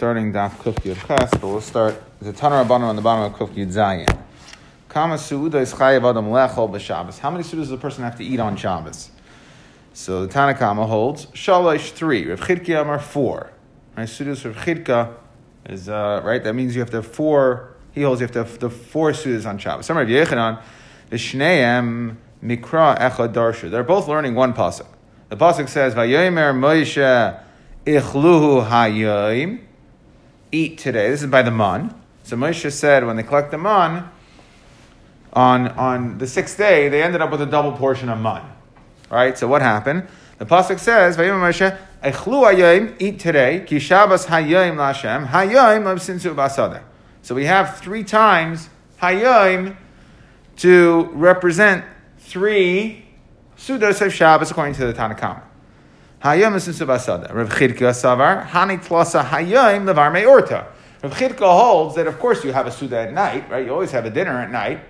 starting Daf Kuf Yud Ches, but we'll start the Tanur Rabbanon on the bottom of Kuf Yud Zayin. Kama Suuda is Adam Lechol b'Shabbos. How many suudas does the person have to eat on Shabbos? So the Tanakama holds Shalosh three, Rav Chidki Amar four. Right, suudas Rav Chidka is uh, right. That means you have to have four. He holds you have to have the four suudas on Shabbos. Some Rav Yechanan, the Shneim Mikra Echad Darsha. They're both learning one pasuk. The pasuk says Vayomer Moshe Ichluhu Hayim eat today. This is by the man. So Moshe said when they collect the man, on, on the sixth day, they ended up with a double portion of man. Right? So what happened? The Pasuk says, Vayim Moshe, Echlu hayim, eat today, ki Shabbos hayim lashem, hayim sinsu basada. So we have three times hayim to represent three sudos of Shabbos according to the Tanakhama. Hayom is basada. Rav Chidka savar hani tlasa hayom levar meorta. Rav Chidka holds that of course you have a suda at night, right? You always have a dinner at night,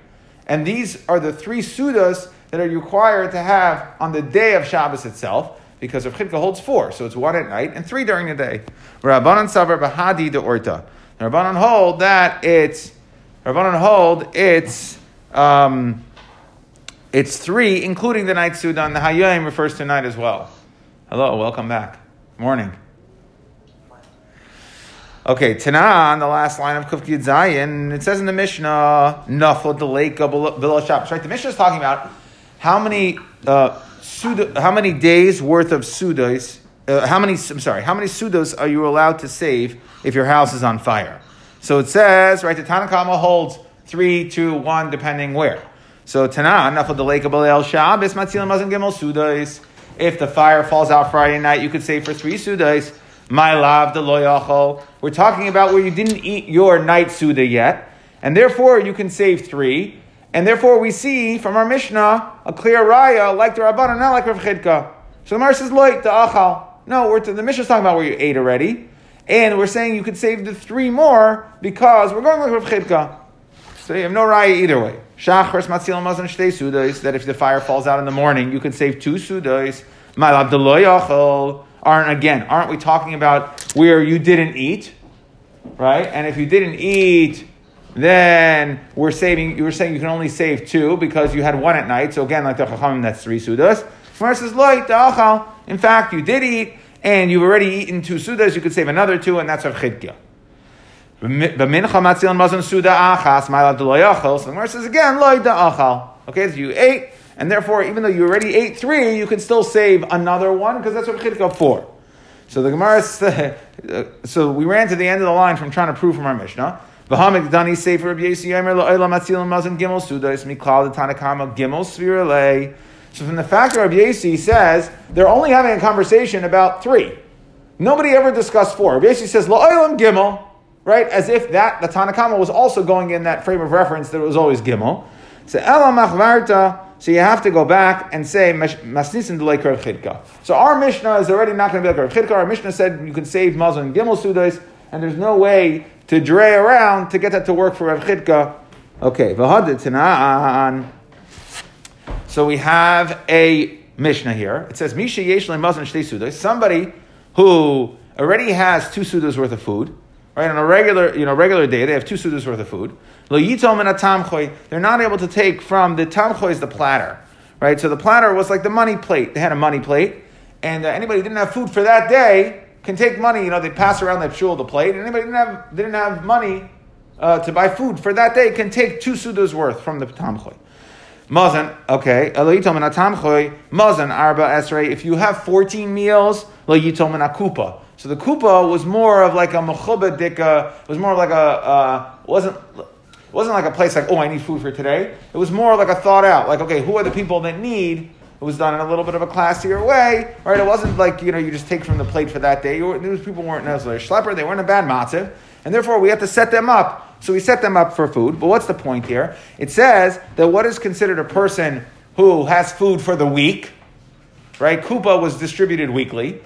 and these are the three sudas that are required to have on the day of Shabbos itself. Because Rav Chidka holds four, so it's one at night and three during the day. Rabbanan savar bahadi de orta. Rabbanan hold that it's Rabbanan hold it's um, it's three, including the night suda, and the hayom refers to night as well. Hello, welcome back. Morning. Okay, Tana on the last line of Kuf Yud Zayin, it says in the Mishnah, Nafla Deleka Villa Shabbos. Right, the Mishnah is talking about how many uh, suda, how many days worth of sudas, uh, how many, I'm sorry, how many sudas are you allowed to save if your house is on fire? So it says, right, the Tanakama holds three, two, one, depending where. So Tana, Nafla Deleka Villa Shabbos, Matzilim Mazan Gimel Sudas. If the fire falls out Friday night, you could say for three sudas, my lav the loyachol. We're talking about where you didn't eat your night suda yet, and therefore you can save three. And therefore we see from our Mishnah a clear raya like the Rabbanan, not like Rav Chidka. So the Mar says loy the achal. No, we're to, the Mishnah's talking about where you ate already, and we're saying you could save the three more because we're going with Rav Chidka. So you have no raya either way. Shachris matzil mazon shtei sudas. That if the fire falls out in the morning, you can save two sudas. Malab deloyachol. Aren't again? Aren't we talking about where you didn't eat, right? And if you didn't eat, then we're saving. You were saying you can only save two because you had one at night. So again, like the chachamim, that's three sudas. Versus loy. In fact, you did eat, and you've already eaten two sudas. You could save another two, and that's of chidkiyah. So the Gemara says again. Okay, so you ate, and therefore, even though you already ate three, you can still save another one because that's what chidka four. So the Gemara said, uh, so we ran to the end of the line from trying to prove from our Mishnah. So from the fact that Rabbi Yossi says they're only having a conversation about three. Nobody ever discussed four. Rabbi Yossi says lo'olam gimel right? As if that the Tanakama was also going in that frame of reference that it was always Gimel. So Ela Machvarta. So you have to go back and say Masnisin delay Chidka. So our Mishnah is already not going to be like Rav Chidka. Our Mishnah said you can save and Gimel Sudas, and there's no way to dray around to get that to work for Rav Chidka. Okay, Tana'an. So we have a Mishnah here. It says Misha Yeshle Mazon Shtei Sudas. Somebody who already has two sudas worth of food. Right, on a regular, you know, regular day, they have two sudas worth of food. They're not able to take from the tamchoy is the platter, right? So the platter was like the money plate. They had a money plate, and uh, anybody who didn't have food for that day can take money. You know, they pass around that shul the plate, and anybody didn't have didn't have money uh, to buy food for that day can take two sudas worth from the tamchoy. Mazan, okay. Mazan arba esrei. If you have fourteen meals, lo yitom akupa. So the kupa was more of like a mechuba dika. It was more of like a uh, wasn't wasn't like a place like oh I need food for today. It was more like a thought out. Like okay, who are the people that need? It was done in a little bit of a classier way, right? It wasn't like you know you just take from the plate for that day. Those people weren't necessarily schlepper; they weren't a bad matziv, and therefore we have to set them up. So we set them up for food. But what's the point here? It says that what is considered a person who has food for the week, right? Kupa was distributed weekly.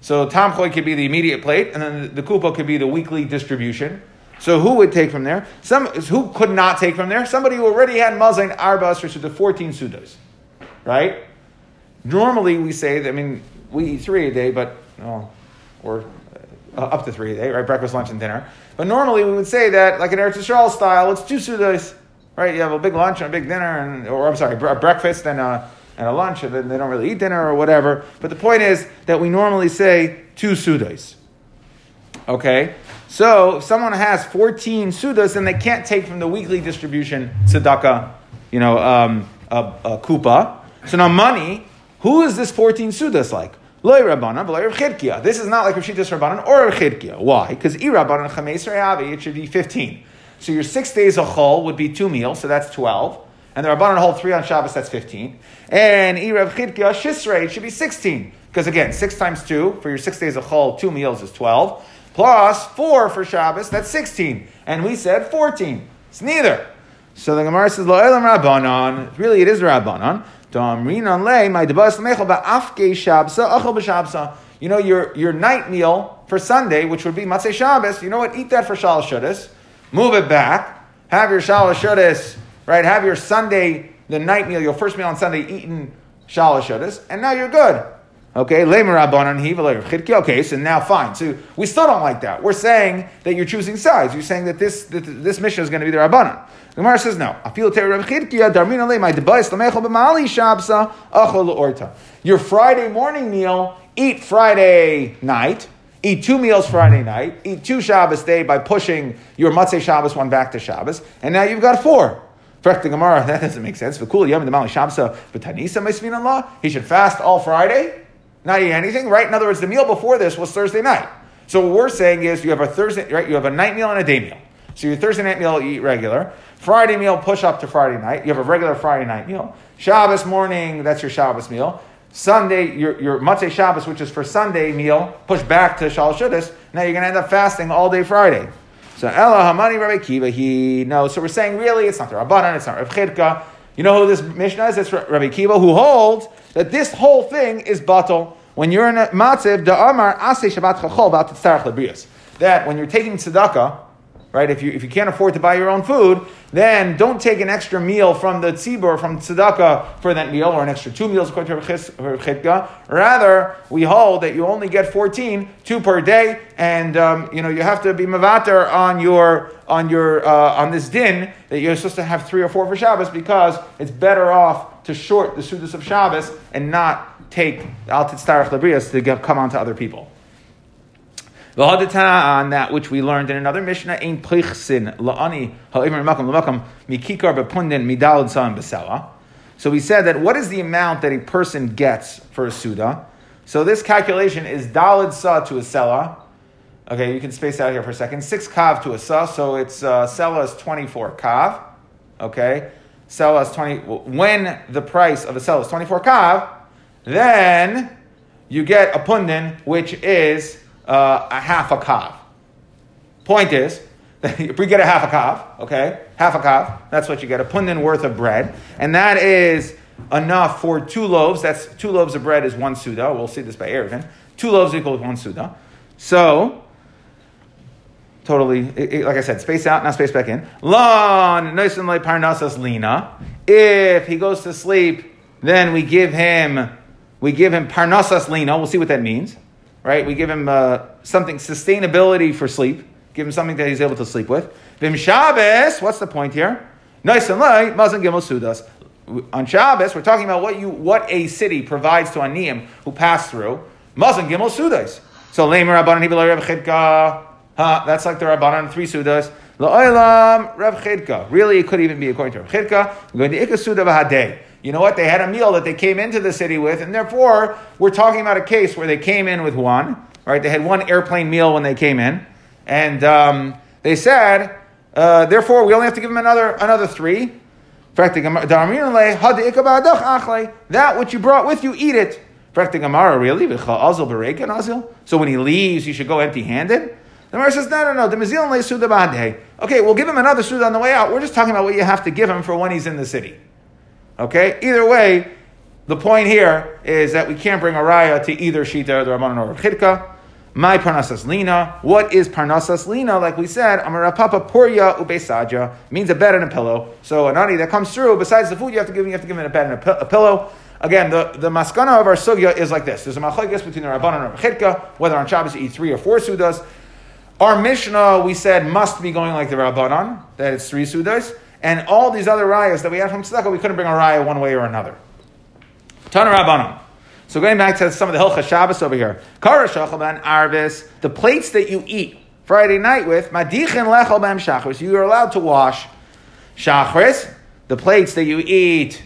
So Tamchoy could be the immediate plate, and then the, the Kupa could be the weekly distribution. So who would take from there? Some who could not take from there? Somebody who already had Mazain Arba so the 14 Sudas. Right? Normally we say that, I mean, we eat three a day, but, oh, or uh, up to three a day, right? Breakfast, lunch, and dinner. But normally we would say that, like in Eretz Yisrael style, it's two sudas, right? You have a big lunch and a big dinner, and or I'm sorry, breakfast and a and a lunch, and then they don't really eat dinner or whatever. But the point is that we normally say two sudas. Okay, so if someone has 14 sudas and they can't take from the weekly distribution tzedakah, you know, um, a, a kupa. So now money, who is this 14 sudas like? This is not like Rashitas Rabbanan or Chidkia. Why? Because I Rabbanan Chames it should be 15. So your six days of chol would be two meals, so that's 12. And the Rabbanan hold three on Shabbos, that's 15. And Irav Chidkia Shisrei, it should be 16. Because again, six times two, for your six days of chol, two meals is 12. Plus four for Shabbos, that's 16. And we said 14. It's neither. So the Gemara says, Lo Elam Rabbanan. Really, it is Rabbanan. You know, your, your night meal for Sunday, which would be Matzeh Shabbos, you know what? Eat that for Shalosh. Move it back. Have your Shalosh Shuddis, right? Have your Sunday, the night meal, your first meal on Sunday, eaten Shalosh Shuddis, and now you're good. Okay, Okay, so now fine. So we still don't like that. We're saying that you're choosing sides. You're saying that this that this mission is going to be the Rabbanan. The Gemara says no. Your Friday morning meal, eat Friday night. Eat two meals Friday night. Eat two Shabbos day by pushing your Matzeh Shabbos one back to Shabbos, and now you've got four. Correct the Gemara, that doesn't make sense. But cool, yam in the Mount Shabbos of Butanisa, Mesmin Allah. He should fast all Friday not eat anything, right? In other words, the meal before this was Thursday night. So what we're saying is you have a Thursday, right? You have a night meal and a day meal. So your Thursday night meal you eat regular. Friday meal push up to Friday night. You have a regular Friday night meal. Shabbos morning, that's your Shabbos meal. Sunday, your, your Matzeh Shabbos, which is for Sunday meal, push back to Shal Shuddis. Now you're going to end up fasting all day Friday. So Ella Hamani Rabbi Kiva, he no. So we're saying really it's not the Rabbanan, it's not Rav Chidka. You know who this Mishnah is? It's Rabbi Kiva who holds that this whole thing is batal. When you're in a matziv, the Amar Ase Shabbat Chachol about Tzarech That when you're taking tzedakah, right? If you, if you can't afford to buy your own food, then don't take an extra meal from the tzibur, from tzedakah for that meal, or an extra two meals according to. Rather, we hold that you only get 14, two per day, and um, you know you have to be mavater on your on your uh, on this din that you're supposed to have three or four for Shabbos because it's better off to short the sudas of Shabbos and not take Al Titztarach Labrias to come on to other people. On that which we learned in another Mishnah, Ein Plichsin La'ani Ha'imar Makam L'Makam Mikikar Bepundin Midal Sa'im Besela. So we said that what is the amount that a person gets for a Suda? So this calculation is Dalid Sa to a Sela. Okay, you can space out here for a second. Six Kav to a Sa, so it's uh, Sela is 24 Kav. Okay, Sela is 20. When the price of a Sela is 24 Kav, then you get a pundin, which is uh, a half a kav. Point is, if we get a half a kav, okay, half a kav, that's what you get, a pundin worth of bread, and that is enough for two loaves. That's two loaves of bread is one suda. We'll see this by Erevin. Two loaves equals one suda. So, totally, it, it, like I said, space out, not space back in. Lon, nice and light parnasas lina. If he goes to sleep, then we give him we give him parnasas lino. We'll see what that means, right? We give him uh, something sustainability for sleep. Give him something that he's able to sleep with. Vim Shabbos. What's the point here? Nice and light. Mazan gimel sudas. On Shabbos, we're talking about what you what a city provides to aniyim who pass through. Mazan gimel sudas. So lemer rabbanan hibelar reb chidka. Huh, that's like the rabbanan three sudas. La'olam Rav Chidka. Really, it could even be according to Rav Chidka. Going to Ikasuda V'Hadeh. You know what? They had a meal that they came into the city with, and therefore we're talking about a case where they came in with one. Right? They had one airplane meal when they came in, and um, they said, uh, therefore we only have to give them another another three. That which you brought with you, eat it. Really? So when he leaves, you should go empty-handed. The Gemara says, no, no, no. The Okay, we'll give him another suda on the way out. We're just talking about what you have to give him for when he's in the city. Okay? Either way, the point here is that we can't bring a raya to either Shita, the Rabbanan, or Chidka. My parnasas lina. What is parnasas lina? Like we said, amarapapa purya ubesaja means a bed and a pillow. So an ani that comes through, besides the food you have to give you have to give him a bed and a, pillow. Again, the, the maskana of our sugya is like this. There's a machlekes between the Rabbanan and Chitka, whether on Shabbos you eat three or four sudas. Our Mishnah, we said, must be going like the Rabbanan, that it's three sudas. And all these other rayas that we had from Tzedakah, we couldn't bring a raya one way or another. So going back to some of the Hilcha Shabbos over here. Kara Shachalban Arvis, the plates that you eat Friday night with, Madichin Lechal Bam Shachris, you are allowed to wash Shachris, the plates that you eat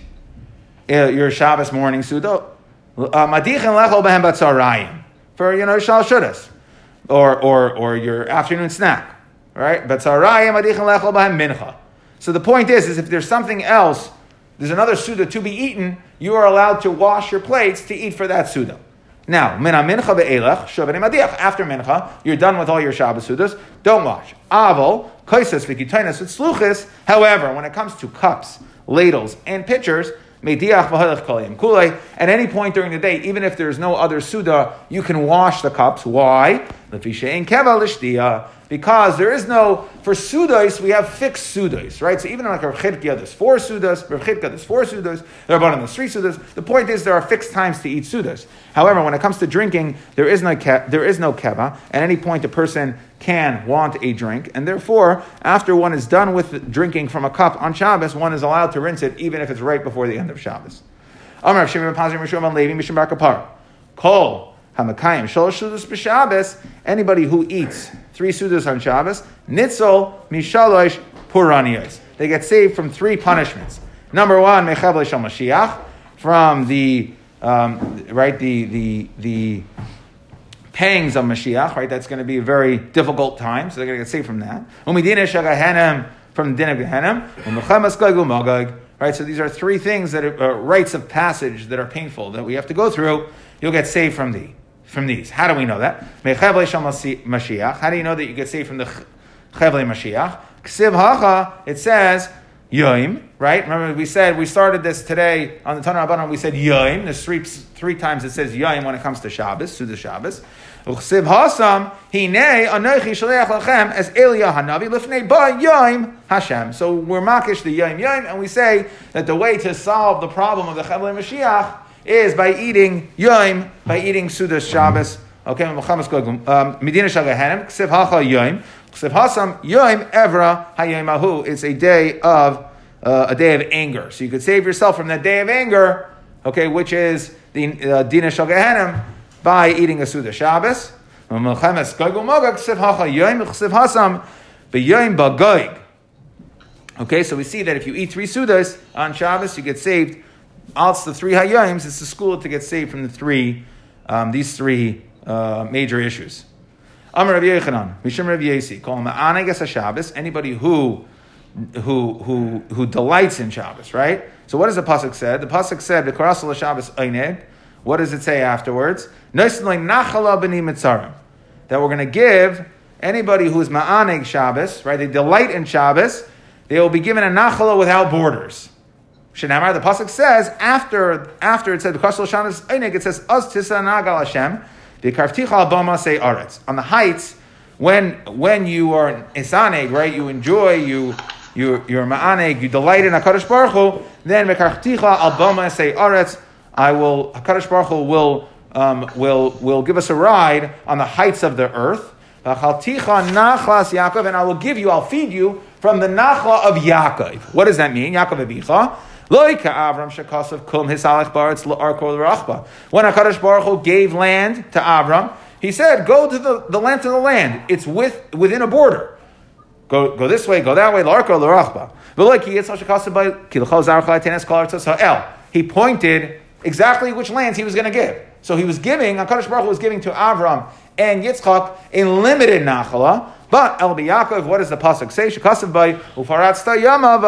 uh, your Shabbos morning Sudo. Uh, Madichin Lechal Bam Batzarayim, for, you know, Shal Shudas, or, or, or your afternoon snack, right? Batzarayim, Madichin Lechal Bam Mincha. So the point is, is if there's something else there's another Suda to be eaten, you are allowed to wash your plates to eat for that Suda. Now, mina mincha be'elach, madiach. After mincha, you're done with all your Shabbos Sudas, don't wash. Aval, kaisas v'kitainas with sluchis. However, when it comes to cups, ladles, and pitchers, at any point during the day, even if there's no other Suda, you can wash the cups. Why? Because there is no for sudas we have fixed sudas, right? So even like Rav Chidkia, there's four sudas. There's four sudas. There are the three sudas. The point is there are fixed times to eat sudas. However, when it comes to drinking, there is no there is no keva. At any point, a person can want a drink, and therefore, after one is done with drinking from a cup on Shabbos, one is allowed to rinse it, even if it's right before the end of Shabbos. Amar Pazim Rishon Levi Mishim Bar. Kol Hamakayim Shalosh Sudas b'Shabbos. Anybody who eats three sudas on Shabbos, Nitzol Mishalosh Puranios. They get saved from three punishments. Number one, Mechav Mashiach, from the um, right the the the pangs of Mashiach. Right, that's going to be a very difficult time, so they're going to get saved from that. From the din of Gehenim. Right, so these are three things that are uh, rites of passage that are painful that we have to go through. You'll get saved from the from these. How do we know that? Mashiach. How do you know that you get saved from the Chevle Mashiach? Ksiv Hacha, it says Yoim, right? Remember we said, we started this today on the Tanah Rabbanon, we said Yoim. There's three, three times it says Yoim when it comes to Shabbos, to the Shabbos. Uchsiv Hasam, Anochi Shaleach Lachem, as Elia Hanavi, Lifnei Ba Yoim Hashem. So we're makish the Yoim Yoim, and we say that the way to solve the problem of the Chevle Mashiach is by eating yoim, by eating Sudas Shabbos. Okay, um, Medina Shagahanim, Ksiv Hacha Yoim, Ksiv Hasam Yoim Evra Hayoimahu. It's a day of uh, a day of anger. So you could save yourself from that day of anger, okay, which is the uh, Dina Shagahanim, by eating a Suda Shabbos. Okay, so we see that if you eat three Sudas on Shabbos, you get saved also the three hayyams, it's the school to get saved from the three, um, these three uh, major issues. Amar Rav Yechanan, Mishum Rav Yesi, call him Anagas Shabbos, anybody who, who, who, who delights in Shabbos, right? So what does the Pasuk said? The Pasuk said, the Karasal Shabbos Eineg. What does it say afterwards? That we're going to give anybody who is Ma'aneg Shabbos, right? They delight in Shabbos, they will be given a nachala without borders. The pasuk says after after it said Kasal Shanas Einik, it says Us Tisanagal Hashem, the Karfticha Abama say Aretz. On the heights, when when you are Isaneg, right, you enjoy, you you you're Ma'aneg, you delight in HaKadosh Baruch Hu, then Mekarfticha Abama say Aretz, I will HaKadosh Baruch Hu will um, will will give us a ride on the heights of the earth. nachlas Yaakov, and I will give you, I'll feed you from the nachla of Yaakov. What does that mean? Yaakov Abicha. When HaKadosh Baruch Hu gave land to Avram, he said, go to the, the length of the land. It's with, within a border. Go, go this way, go that way, He pointed exactly which lands he was going to give. So he was giving, HaKadosh Baruch Hu was giving to Avram and Yitzchak a limited nachala, but El Yaakov, what does the pasuk say? Shekasav by ufarat yama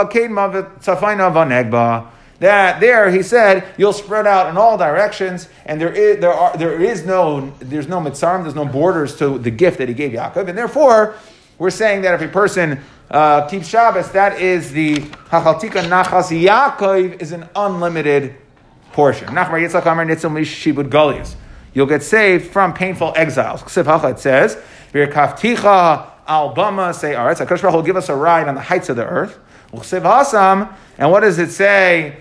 v'negba. That there he said you'll spread out in all directions, and there is there are there is no there's no mitzarim, there's no borders to the gift that he gave Yaakov, and therefore we're saying that if a person uh, keeps Shabbos, that is the hachaltika nachas Yaakov is an unlimited portion. Nachmar Yitzchak Amar Nitzil Shibud Galias. You'll get saved from painful exiles. It says, Albama say Aretz. HaKadosh Baruch will give us a ride on the heights of the earth. And what does it say?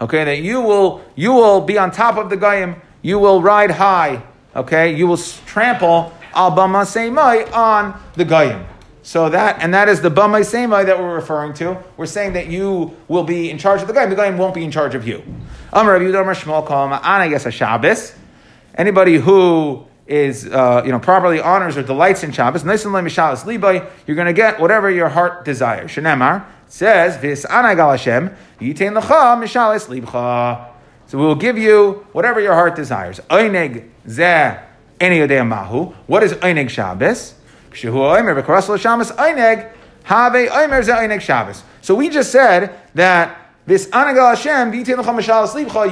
Okay, that you will you will be on top of the goyim. You will ride high. Okay, you will trample al bama on the goyim. So that and that is the bamai semai that we're referring to. We're saying that you will be in charge of the goyim. The guy won't be in charge of you. Anybody who is uh, you know properly honors or delights in Shabbos, you're going to get whatever your heart desires. Shenemar says vis anagal. So we will give you whatever your heart desires. Oineg zeh mahu. What is oineg Shabbos? So we just said that this anagal Hashem,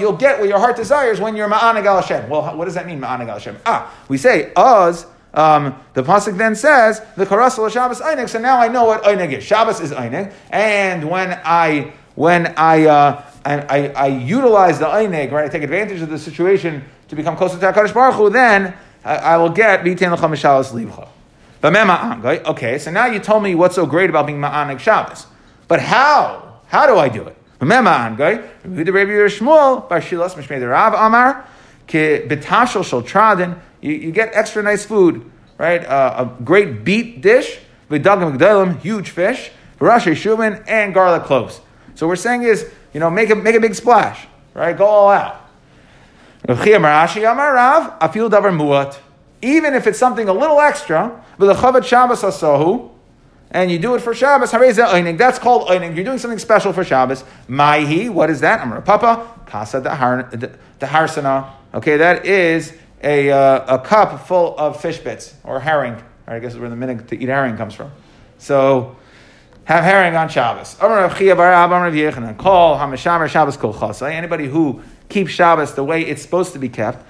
you'll get what your heart desires when you're ma'anagal Hashem. Well, what does that mean, ma'anagal Hashem? Ah, we say, Oz, um, the pasuk then says the karasal Shabbos einig. So now I know what einig is. Shabbos is einig, and when I when I, uh, I, I, I utilize the einig, right, I take advantage of the situation to become closer to Hakadosh Baruch Hu, then I, I will get bitin l'cham mishalas livcha. Okay, so now you told me what's so great about being ma'anig Shabbos. But how? How do I do it? You, you get extra nice food, right? Uh, a great beet dish, huge fish, and garlic cloves. So we're saying is, you know, make a, make a big splash, right? Go all out. Even if it's something a little extra, and you do it for Shabbos, that's called eining. You're doing something special for Shabbos. Maihi, what is that? Amar Papa, Kasa Dahara the Harsana. Okay, that is a, uh, a cup full of fish bits or herring. I guess is where the minute to eat herring comes from. So, have herring on Shabbos. Call Anybody who keeps Shabbos the way it's supposed to be kept,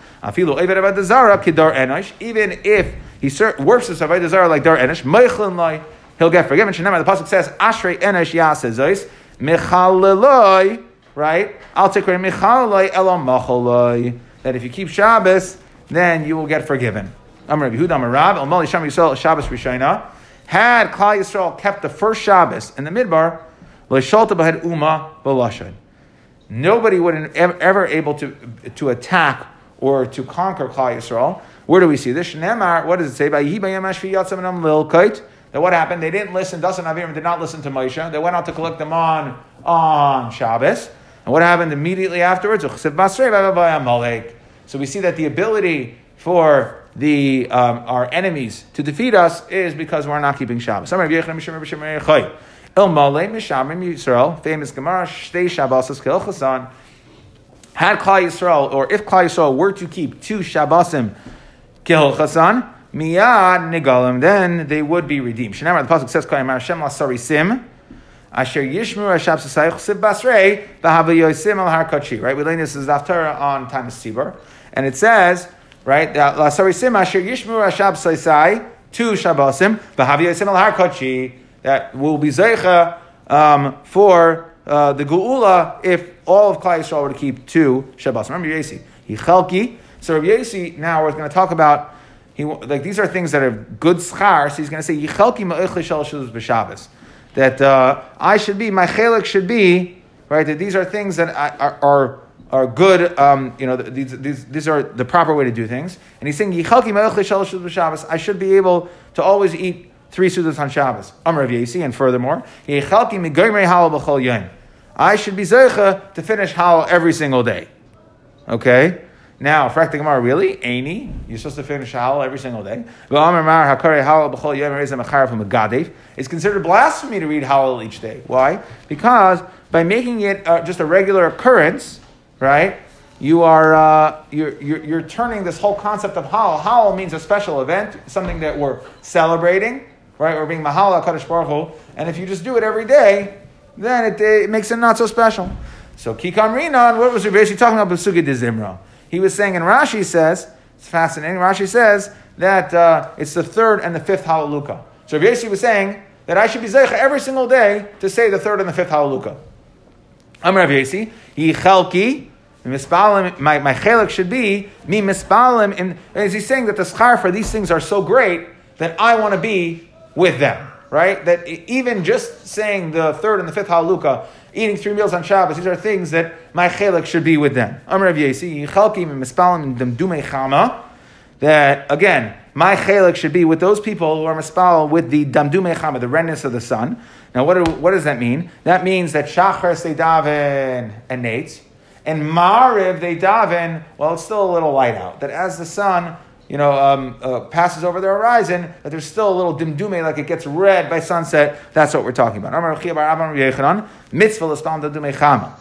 even if he works as Avodah Zarah like Dar Enish, he'll get forgiven. The pasuk says, "Ashrei Enish Yasezos Michaleloi." Right? I'll take away Michaleloi Elam That if you keep Shabbos, then you will get forgiven. Amar Yehuda Amar Rav Mali Sham Yisrael Shabbos Rishayna. Had Klal Yisrael kept the first Shabbos in the Midbar, Leishalta Bahed Uma Balashad. Nobody would have ever able to, to attack or to conquer Klal Yisrael. Where do we see this? Shnemar, what does it say? That what happened? They didn't listen. Dasan Aviram did not listen to Moshe. They went out to collect them on on Shabbos. And what happened immediately afterwards? So we see that the ability for the um, our enemies to defeat us is because we're not keeping Shabbos. Famous Gemara, Shabbos Chasan. Had Klal Yisrael, or if Klal Yisrael were to keep two Shabbosim Kil Chasan, Miyad Nigalim, then they would be redeemed. Shenamar, the Pasuk says, Kayim Hashem Lasarisim, Asher Yishmu Hashab Sasayich Sib Basrei, Bahava Yosim Al Har Kachi, right? We learn this is after on time of. And it says, right, Lasarisim Asher Yishmu Hashab Sasai, two Shabbosim, Bahava Yosim Al Har Kachi, that will be Zeicha um, for uh, the Geula if all of Klal Yisrael were to keep two Shabbos. Remember Yesi, Yichelki. So Rabbi Yesi now we're going to talk about he, like these are things that are good schar. So he's going to say Yichelki ma'ich b'Shabbos. That uh, I should be my chelik should be right. That these are things that are, are are good, um, you know, these, these, these are the proper way to do things. And he's saying, I should be able to always eat three sudas on Shabbos. Amr of Yesi, and furthermore, I should be zeicha to finish halal every single day. Okay? Now, Frak Gemara, really? Aini? You're supposed to finish halal every single day? It's considered blasphemy to read halal each day. Why? Because by making it uh, just a regular occurrence, right? You are uh, you're, you're, you're turning this whole concept of halal. Halal means a special event, something that we're celebrating, right? We're being mahal Kadosh Baruch Hu, and if you just do it every day, then it, it makes it not so special. So Kikam Rinan, what was he basically talking about? Besugi de Zimra. He was saying, and Rashi says, it's fascinating. Rashi says that uh, it's the third and the fifth Hallelujah. So Rav was saying that I should be zeicha every single day to say the third and the fifth Hallelujah. I'm Rav Yesi. Yichelki. My, my chelik should be me mispalim. And as he's saying that the schar for these things are so great that I want to be with them, right? That even just saying the third and the fifth Hallelujah eating three meals on Shabbos. These are things that my chelik should be with them. Amr Rav Yesi, Yichalkim and Mispalim and Demdume Chama. That again, my chelik should be with those people who are mispal with the damdume chama, the redness of the sun. Now, what, do, what does that mean? That means that shachar they daven and nates, and mariv they daven. Well, it's still a little light out. That as the sun you know, um, uh, passes over the horizon, that there's still a little dimdume, like it gets red by sunset. That's what we're talking about. Mitzvah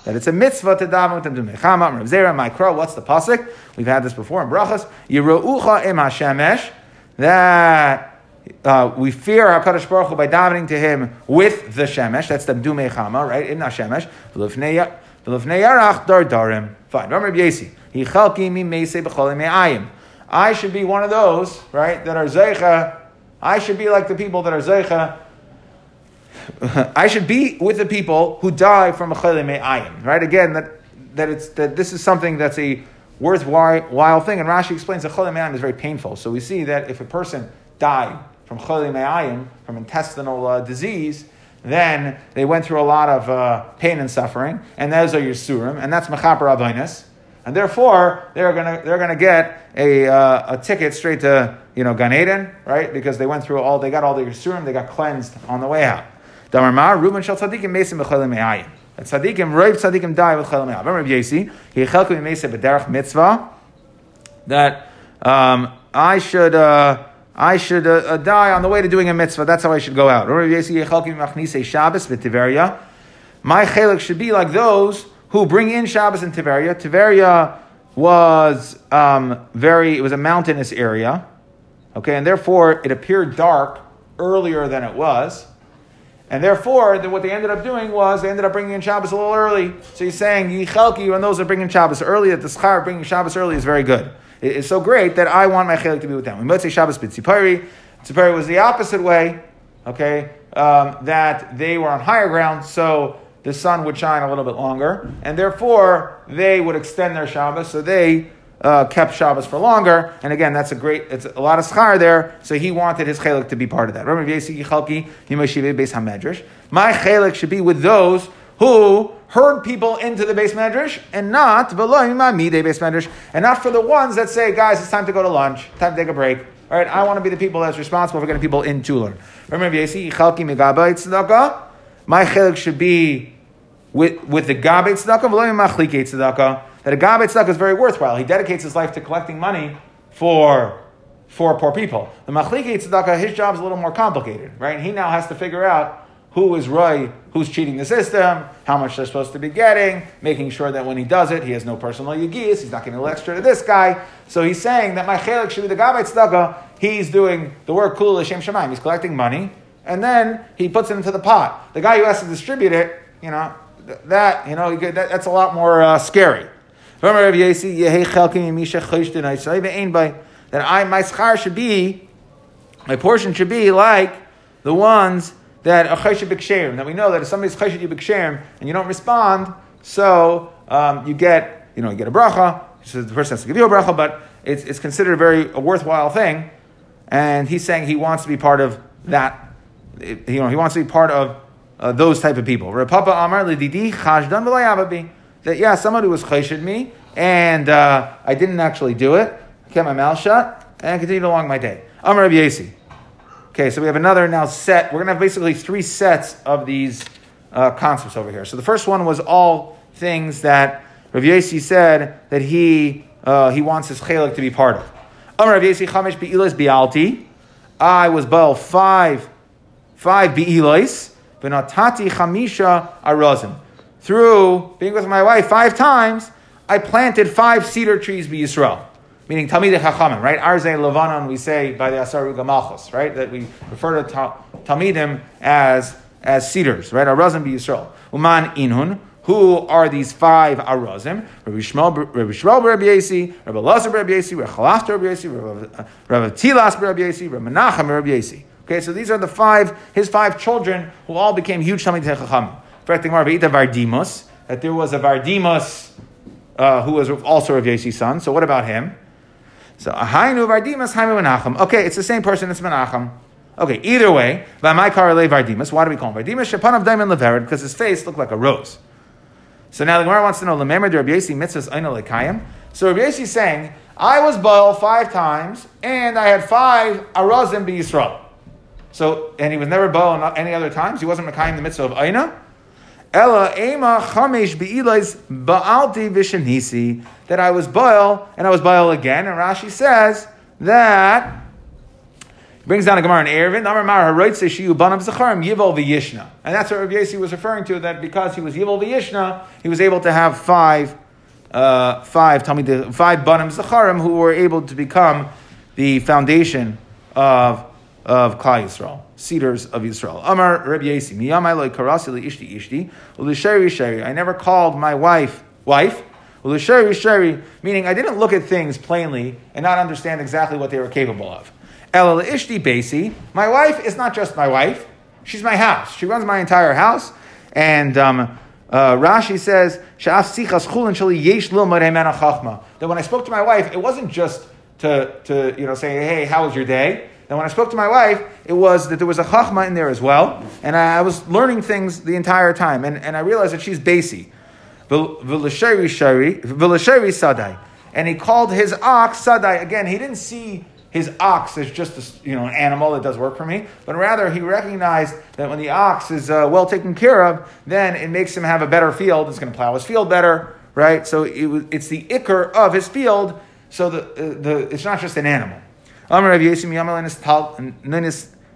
That it's a mitzvah to daven with dimdume chama. Zera, my crow. What's the pasuk? We've had this before in brachas. Yiruucha im hashemesh. That uh, we fear Hakadosh Baruch Hu by davening to Him with the shemesh. That's the dimdume chama, right? In hashemesh. V'lefnei yarach dar darim. Fine. Rabbi Yesi. He chalki mi meise b'cholim me'ayim. I should be one of those, right, that are Zeicha. I should be like the people that are Zeicha. I should be with the people who die from a Ayin, right? Again, that, that, it's, that this is something that's a worthwhile thing. And Rashi explains that Chaylim Ayin is very painful. So we see that if a person died from Chaylim Ayin, from intestinal uh, disease, then they went through a lot of uh, pain and suffering, and those are your surim, and that's mechaper avonis and therefore they're gonna they're gonna get a, uh, a ticket straight to you know Gan Eden, right? Because they went through all they got all the yisurim, they got cleansed on the way out. Damar Reuben shel tzadikim mesim b'chelim me'ayim. That tzadikim, roiv tzadikim die with chelim me'ayim. Remember Yesi, he chelkim mesim b'derech mitzvah. That um, I should. Uh, I should uh, uh, die on the way to doing a mitzvah. That's how I should go out. My chelik should be like those who bring in Shabbos in Tiberia. Tiberia was um, very, it was a mountainous area, okay, and therefore it appeared dark earlier than it was. And therefore, what they ended up doing was they ended up bringing in Shabbos a little early. So he's saying, Yichelki, when those are bringing Shabbos early, that the schar bringing Shabbos early is very good. It's so great that I want my chelik to be with them. We might say Shabbos b'tzipari. Tzipari was the opposite way, okay, um, that they were on higher ground, so the sun would shine a little bit longer, and therefore they would extend their Shabbos, so they uh, kept Shabbos for longer. And again, that's a great, it's a lot of schar there, so he wanted his chelik to be part of that. Remember, my chelik should be with those who herd people into the base medrash and not base medrash, and not for the ones that say, guys, it's time to go to lunch, time to take a break. All right, I want to be the people that's responsible for getting people in to learn. Remember, my chelik should be with, with the Gabe Tzedakah, Machlike Tzedakah, that a Gabe Tzedakah is very worthwhile. He dedicates his life to collecting money for, for poor people. The Machlike Tzedakah, his job is a little more complicated, right? He now has to figure out who is right, who's cheating the system, how much they're supposed to be getting, making sure that when he does it, he has no personal yigis, he's not getting a little extra to this guy. So he's saying that my chelik should be the Gabe Tzedakah, he's doing the work kul Hashem Shemaim. He's collecting money, and then he puts it into the pot. The guy who has to distribute it, you know, that, you know, that, that's a lot more uh, scary. That I, my schar should be, my portion should be like the ones that are chesed. That we know that if somebody's chesed you and you don't respond, so um, you get, you know, you get a bracha. So the person has to give you a bracha, but it's, it's considered a very a worthwhile thing. And he's saying he wants to be part of that. You know, he wants to be part of uh, those type of people. Amar Lididi Chashdan That yeah, somebody was chayshid me, and uh, I didn't actually do it. I kept my mouth shut and I continued along my day. Amar Rabbi Yasi. Okay, so we have another now set. We're to have basically three sets of these uh, concepts over here. So the first one was all things that Rabbi Yasi said that he uh, he wants his chelik to be part of. Amar Rabbi Yasi Chamesh Bialti. I was bel five five Be'ilas. V'natati chamisha arazim. Through being with my wife five times, I planted five cedar trees by Yisrael. Meaning Talmidei Chachamim, right? Arze Levanon, we say by the Asar Malchus, right? That we refer to Talmidim as, as cedars, right? Arazim by Yisrael. Uman inhun, who are these five arazim? Rabbi Shmuel, Rabbi Shmuel Rabbi Yasi, Rabbi Lazar Rabbi Yasi, Rabbi Chalafta Rabbi Yasi, Rabbi Tilas Rabbi Yasi, Rabbi Menachem Rabbi Yasi. Okay, so these are the five, his five children who all became huge Talmidei Chacham. Vardimus, that there was a Vardimus uh, who was also Rav Yesi's son. So what about him? So Ahainu Vardimus Haimu Menachem. Okay, it's the same person. It's Menachem. Okay, either way, my car Vardimas. Why do we call him Vardimas? Shapan of Diamond Levered, because his face looked like a rose. So now the Gemara wants to know, Lemember de Rabbi Yesi mitzvahs Lekayim. So Yesi is saying, I was boil five times, and I had five arazim Yisrael. So, and he was never boil any other times. He wasn't Mekayim the mitzvah of Aina. Ella ema chamesh beilais baalti vishanisi that I was boil and I was boil again. And Rashi says that brings down a Gemara in Erevin. Amar Mar Haroitze Shiu Banav Zacharim Yivol V'Yishna, and that's what Rabbi Yossi was referring to. That because he was Yivol V'Yishna, he was able to have five, uh, five tell me the five Banim Zacharim who were able to become the foundation of of Klal Yisrael cedars of Yisrael. Amar Rabbi Yasi, miyamai karasi li ishti ishti, ulisheri sheri. I never called my wife wife. Ulisheri sheri, meaning I didn't look at things plainly and not understand exactly what they were capable of. El ishti basi. My wife is not just my wife; she's my house. She runs my entire house, and. Um, uh, Rashi says, that when I spoke to my wife, it wasn't just to, to you know, say, hey, how was your day? And when I spoke to my wife, it was that there was a chachma in there as well, and I, was learning things the entire time, and, and I realized that she's basi. Vilashari Sadai. And he called his ox sadai. Again, he didn't see his ox as just a, you know, an animal that does work for me, but rather he recognized that when the ox is uh, well taken care of, then it makes him have a better field. It's going to plow his field better, right? So it it's the ikr of his field, so the, uh, the, it's not just an animal. Amar Rav Yesim Yamal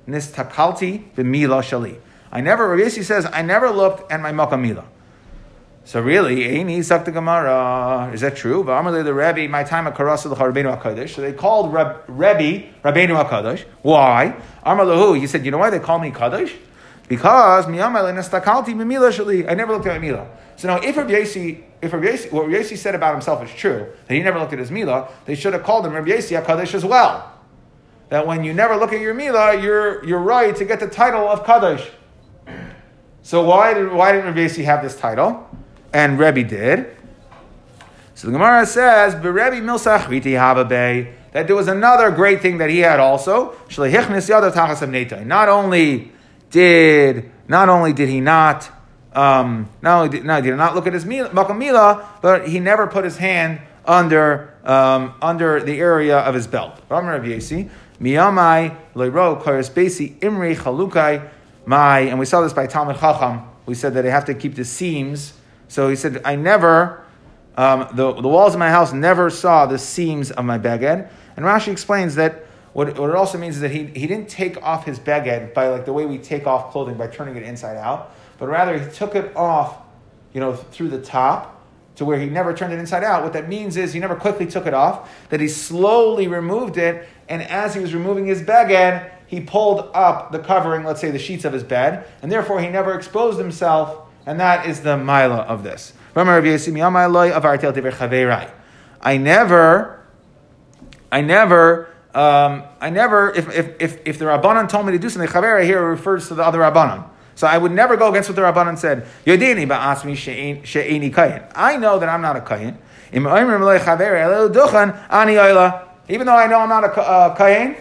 nistakalti b'mila shali. I never, Rav Yesi says, I never looked at my makamila. So really, Eini Sakta Gemara, is that true? But the Rebbe, my time at Karasa Rabbeinu HaKadosh. So they called Reb, Rebbe Rabbeinu HaKadosh. Why? Amar Lahu, he said, you know why they call me Kadosh? Because I never looked at my Mila. So now, if Rabbi Yesi, if Rabbi Yesi, what Rabbi Yesi said about himself is true, that he never looked at his Mila, they should have called him Rabbi Yesi HaKadosh as well that when you never look at your Mila, you're, you're right to get the title of Kaddish. So why did, why didn't Rebbe have this title? And Rebbe did. So the Gemara says, Rebbe milsachriti hababe, that there was another great thing that he had also. Not only did, not only did he not, um, not only did, no, did not look at his Mila, but he never put his hand under, um, under the area of his belt. Miyamai leiro kares basi imri chalukai my, and we saw this by Talmud Chacham. We said that I have to keep the seams. So he said, I never, um, the, the walls of my house never saw the seams of my beged. And Rashi explains that what, what it also means is that he, he didn't take off his beged by like the way we take off clothing by turning it inside out, but rather he took it off, you know, through the top to where he never turned it inside out. What that means is he never quickly took it off, that he slowly removed it, and as he was removing his beged, he pulled up the covering, let's say the sheets of his bed, and therefore he never exposed himself, and that is the mila of this. I never, I never, um, I never, if, if, if, if the Rabbanan told me to do something, Chavera here refers to the other Rabbanan. So I would never go against what the Rabbanan said. I know that I'm not a kayin. Even though I know I'm not a uh, kayin,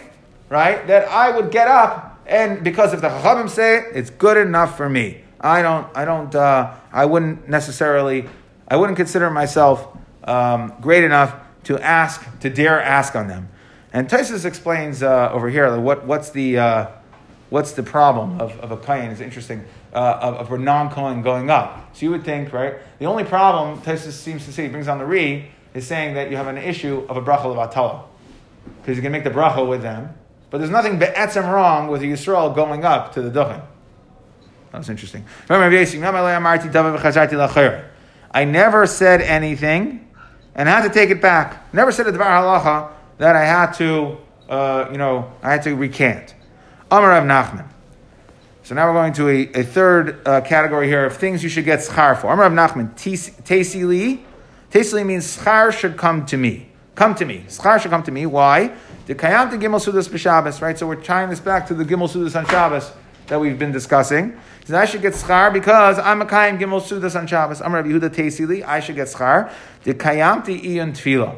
right? That I would get up and because if the chachamim say it, it's good enough for me. I don't. I don't. Uh, I wouldn't necessarily. I wouldn't consider myself um, great enough to ask to dare ask on them. And Tysus explains uh, over here what what's the uh, what's the problem of, of a kain is interesting, uh, of, of, a non kohen going up. So you would think, right? The only problem, Tesis seems to say, he brings on the re, is saying that you have an issue of a bracha of atala. Because you can make the bracha with them. But there's nothing be'etzem wrong with the Yisrael going up to the duchen. That's interesting. I never said anything and had to take it back. Never said a dvar halacha that I had to, uh, you know, I had to recant. Amar Rav Nachman. So now we're going to a, a third uh, category here of things you should get schar for. Amar Rav Nachman. Tesili. Tesili means schar should come to me. Come to me. Schar should come to me. Why? The kayam to gimel sudas b'Shabbos, right? So we're tying this back to the gimel sudas on Shabbos that we've been discussing. So I should get schar because I'm a kayam gimel sudas on Shabbos. I'm Rav Yehuda Tesili. I should get schar. The kayam to iyon tefillah.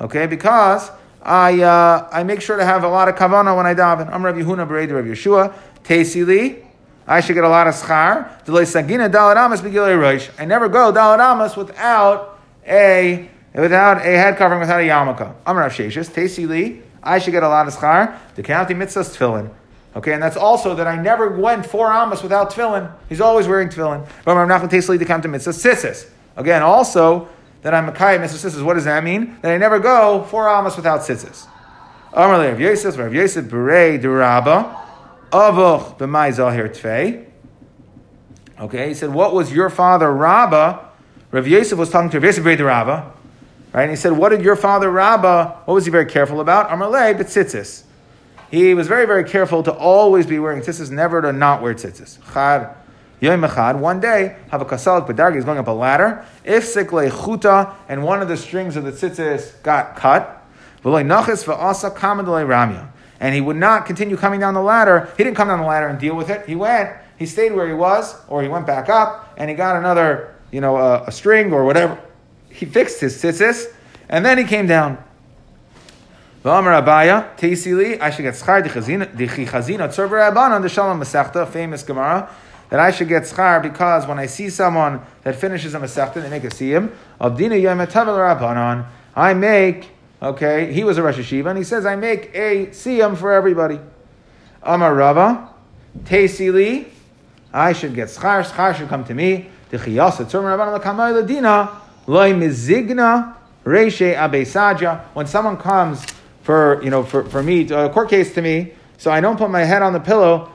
Okay, because I, uh, I make sure to have a lot of kavana when I daven. I'm Rav Yehuna Bered Rav Yeshua. Tesili, I should get a lot of schar. I never go dalad without a without a head covering, without a yarmulke. I'm Rav Sheshis. Tesili, I should get a lot of schar. The county mitzvahs tefillin. Okay, and that's also that I never went four amas without tefillin. He's always wearing tefillin. But I'm not going to taste the county mitzvah sisis. Again, also that I'm a kai mitzvah sisis. What does that mean? That I never go four amas without sisis. Amar Rav Yosef, Rav Yosef Berei Duraba, Avuch b'mai zahir tfei. Okay, he said, what was your father Rabba? Rav Yosef was talking to Rav Yosef Berei Duraba. Right, and he said, what did your father Rabba, what was he very careful about? Amarle b'tzitzis. He was very, very careful to always be wearing tzitzis, never to not wear tzitzis. Chad, Yom Echad, one day, have a kasalik bedargi is going up a ladder. If sikle chuta, and one of the strings of the tzitzis got cut, nachis v'asa kamadale ramya. And he would not continue coming down the ladder. He didn't come down the ladder and deal with it. He went, he stayed where he was, or he went back up, and he got another, you know, a, a string or whatever. He fixed his tzitzis, and then he came down. V'amar Abaya, Teisili, I should get schar dichi chazina tzorver on the Shalom Masechta, famous Gemara, that I should get schar because when I see someone that finishes a Masechta, they make a siyam, Abdina Yom Rabbanon, I make, okay, he was a Rosh Hashiva, and he says, I make a siyam for everybody. Amar Rava, Teisili, I should get schar, schar should come to me, Dichiyasa tzorver Rabbanon l'kamay ladina, loy mizigna, Reshe Abesaja, when someone comes for you know for, for me a court case to me, so I don't put my head on the pillow.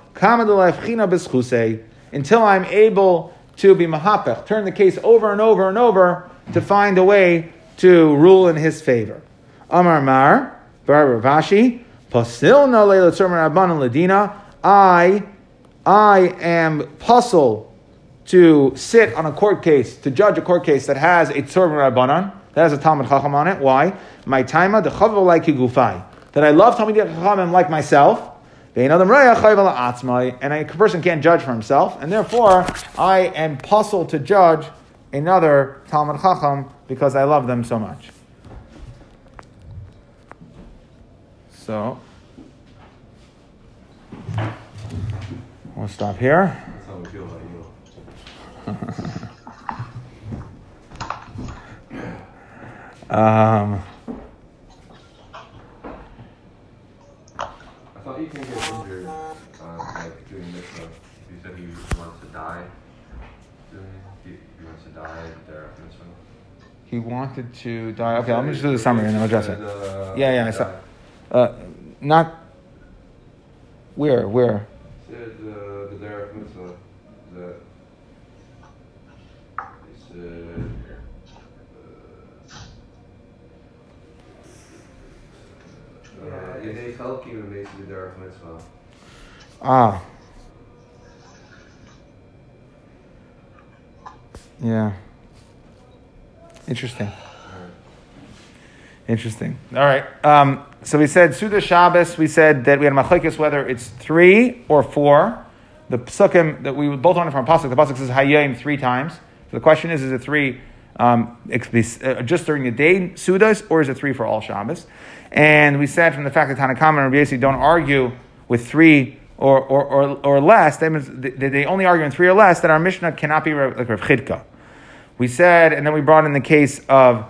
Until I'm able to be mahapech, turn the case over and over and over to find a way to rule in his favor. Amar Mar, bar Rav Ashi, Pasilna Leila Rabban Ladina. I, I am puzzled to sit on a court case, to judge a court case that has a Tzorban Rabbanan, that has a Talmud Chacham on it. Why? My taima chavav like gufai. That I love Talmud Chachamim like myself. And a person can't judge for himself, and therefore I am puzzled to judge another Talmud Chacham because I love them so much. So we'll stop here. Um, I thought you can get injured, uh, like doing this stuff. You said he wants to die. He, he wants to die there after this one. He wanted to die. Okay, let me just do the summary and then we'll address it. Uh, yeah, yeah, I saw. Uh, not where, where? Said uh, the derech mitzvah that he said. Yedei Chalkim basically derech mitzvah. Ah. Yeah. Interesting. Interesting. All right. Um, so we said Suda Shabbos. We said that we had machlekes whether it's three or four. The psukim that we both learned from pasuk. The pasuk says Hayim three times. So the question is: Is it three um, uh, just during the day Sudas, or is it three for all Shabbos? And we said from the fact that Tanna Kamma and Rabbi don't argue with three or, or, or, or less, they, they only argue in three or less, that our Mishnah cannot be like Rav Chidka. We said, and then we brought in the case of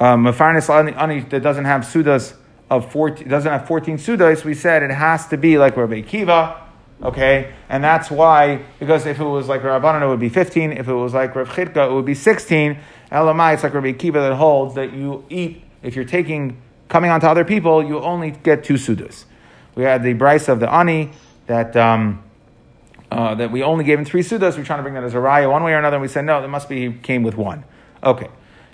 Mafarnis um, that doesn't have Sudas of 14, doesn't have 14 Sudas, we said it has to be like Rabbi Kiva, okay? And that's why, because if it was like Rabbanan, it would be 15. If it was like Rav Chidka, it would be 16. Elamai, it's like Rabbi Kiva that holds that you eat, if you're taking coming onto other people, you only get two sudas. We had the Braisa of the Ani that um, uh, that we only gave him three sudas. We're trying to bring that as a raya one way or another. And we said no, it must be he came with one. Okay.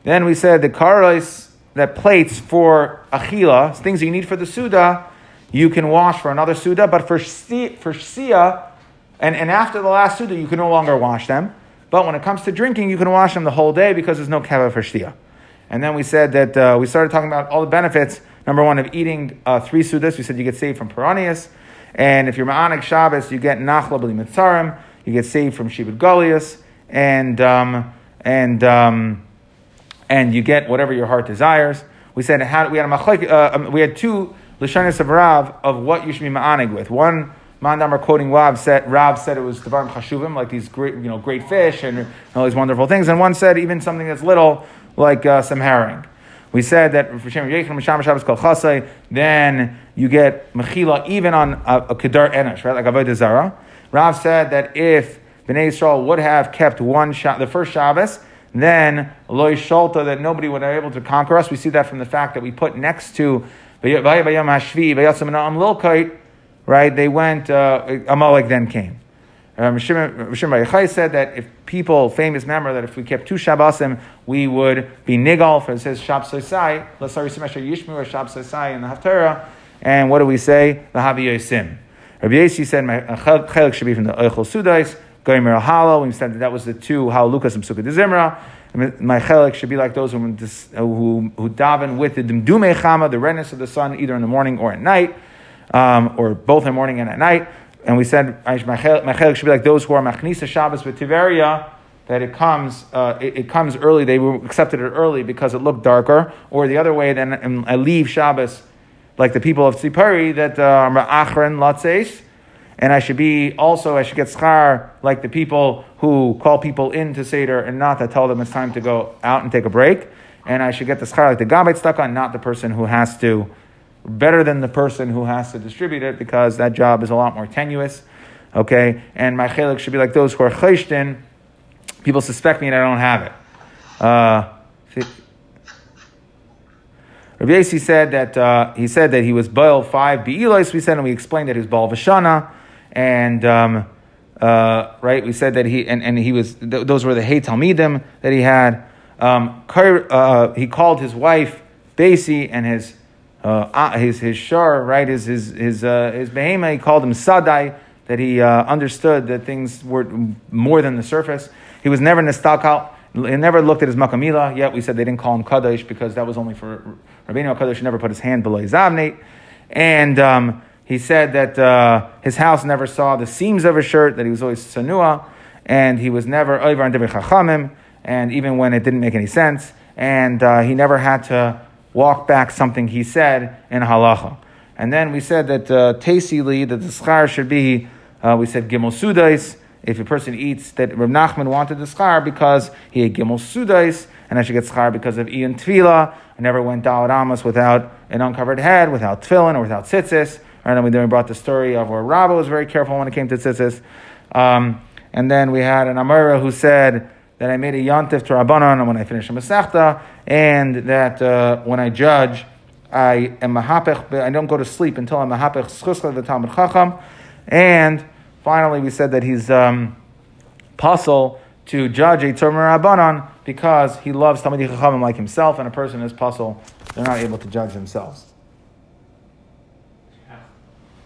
Then we said the karais that plates for achila, things you need for the suda, you can wash for another suda, but for for sia, and, and after the last suda, you can no longer wash them. But when it comes to drinking, you can wash them the whole day because there's no keva for shtia. And then we said that uh, we started talking about all the benefits. Number one, of eating uh, three sudas. We said you get saved from puranios. And if you're Ma'anik Shabbos, you get Nachla B'li Mitzarim. You get saved from Shibud Golias. And, um, and, um, and you get whatever your heart desires. We said we had a uh, um, we had two lishanis of Rav of what you should be ma'anig with. One Mandamar quoting Rav said Rav said it was Devarim Chashuvim, like these great, you know, great fish and all these wonderful things. And one said even something that's little, like uh, some herring. We said that then you get Mechila even on a, a Kedar enosh, right? Like Avodah Zara. Rav said that if Bnei Yisrael would have kept one shot, the first Shabbos, then loy sholta that nobody would have been able to conquer us. We see that from the fact that we put next to right? They went. Uh, Amalek then came. Um, Shimon said that if people, famous member, that if we kept two Shabbosim, we would be nigal. For it says Shab Sosai, Lasari Simesha Yishmu or Shab Sosai in the Haftarah. And what do we say? The Havi Yosim. Rabbi Yesi said my chelik should be from the Eichel Sudais. Goymer Halo. We said that that was the two how Lucas and Sukkah Zimra. My chelik should be like those who, who, who daven with the Dimdume Chama, the redness of the sun, either in the morning or at night, um, or both in the morning and at night. And we said my chelik should be like those who are Machnisa Shabbos with Tiveria, that it comes, uh, it, it, comes early. They accepted it early because it looked darker. Or the other way, then I leave Shabbos, like the people of Tzipari, that are uh, Achron Latzeis and I should be also, I should get schar like the people who call people in to Seder and not to tell them it's time to go out and take a break. And I should get the schar like the gabait stuck on, not the person who has to, better than the person who has to distribute it because that job is a lot more tenuous. Okay? And my chelik should be like those who are chayshtin. People suspect me and I don't have it. Uh, Rabbi Yasi said that uh, he said that he was Baal five Be'ilois. We said and we explained that he was Baal Vashana and um, uh, right, we said that he and, and he was th- those were the Hey Talmidim that he had. Um, uh, he called his wife Basi and his uh, his his shar right his his his uh, his behema. He called him Sadai. That he uh, understood that things were more than the surface. He was never nistakal. He never looked at his makamila. Yet we said they didn't call him kadosh because that was only for Rabbeinu Kadosh. Never put his hand below his avnate. And um, he said that uh, his house never saw the seams of his shirt, that he was always sanua, and he was never over on chachamim, and even when it didn't make any sense, and uh, he never had to walk back something he said in halacha. And then we said that uh, tasili, that the schar should be, uh, we said gimel sudais, if a person eats, that Rav Nachman wanted the schar because he ate gimel sudais, and I should get schar because of Ian Tvila. I never went Dalad Amos without an uncovered head, without tefillin, or without tzitzis. And then we brought the story of where Rabba was very careful when it came to tzitzis. Um, and then we had an Amira who said that I made a yantif to Rabbanon when I finished a Masechta, and that uh, when I judge, I am mahapech, I don't go to sleep until I'm mahapech schuscha the Talmud Chacham. And finally, we said that he's um, puzzle to judge a Tzormer Rabbanon because he loves Talmud Chachamim like himself, and a person is puzzle, they're not able to judge themselves.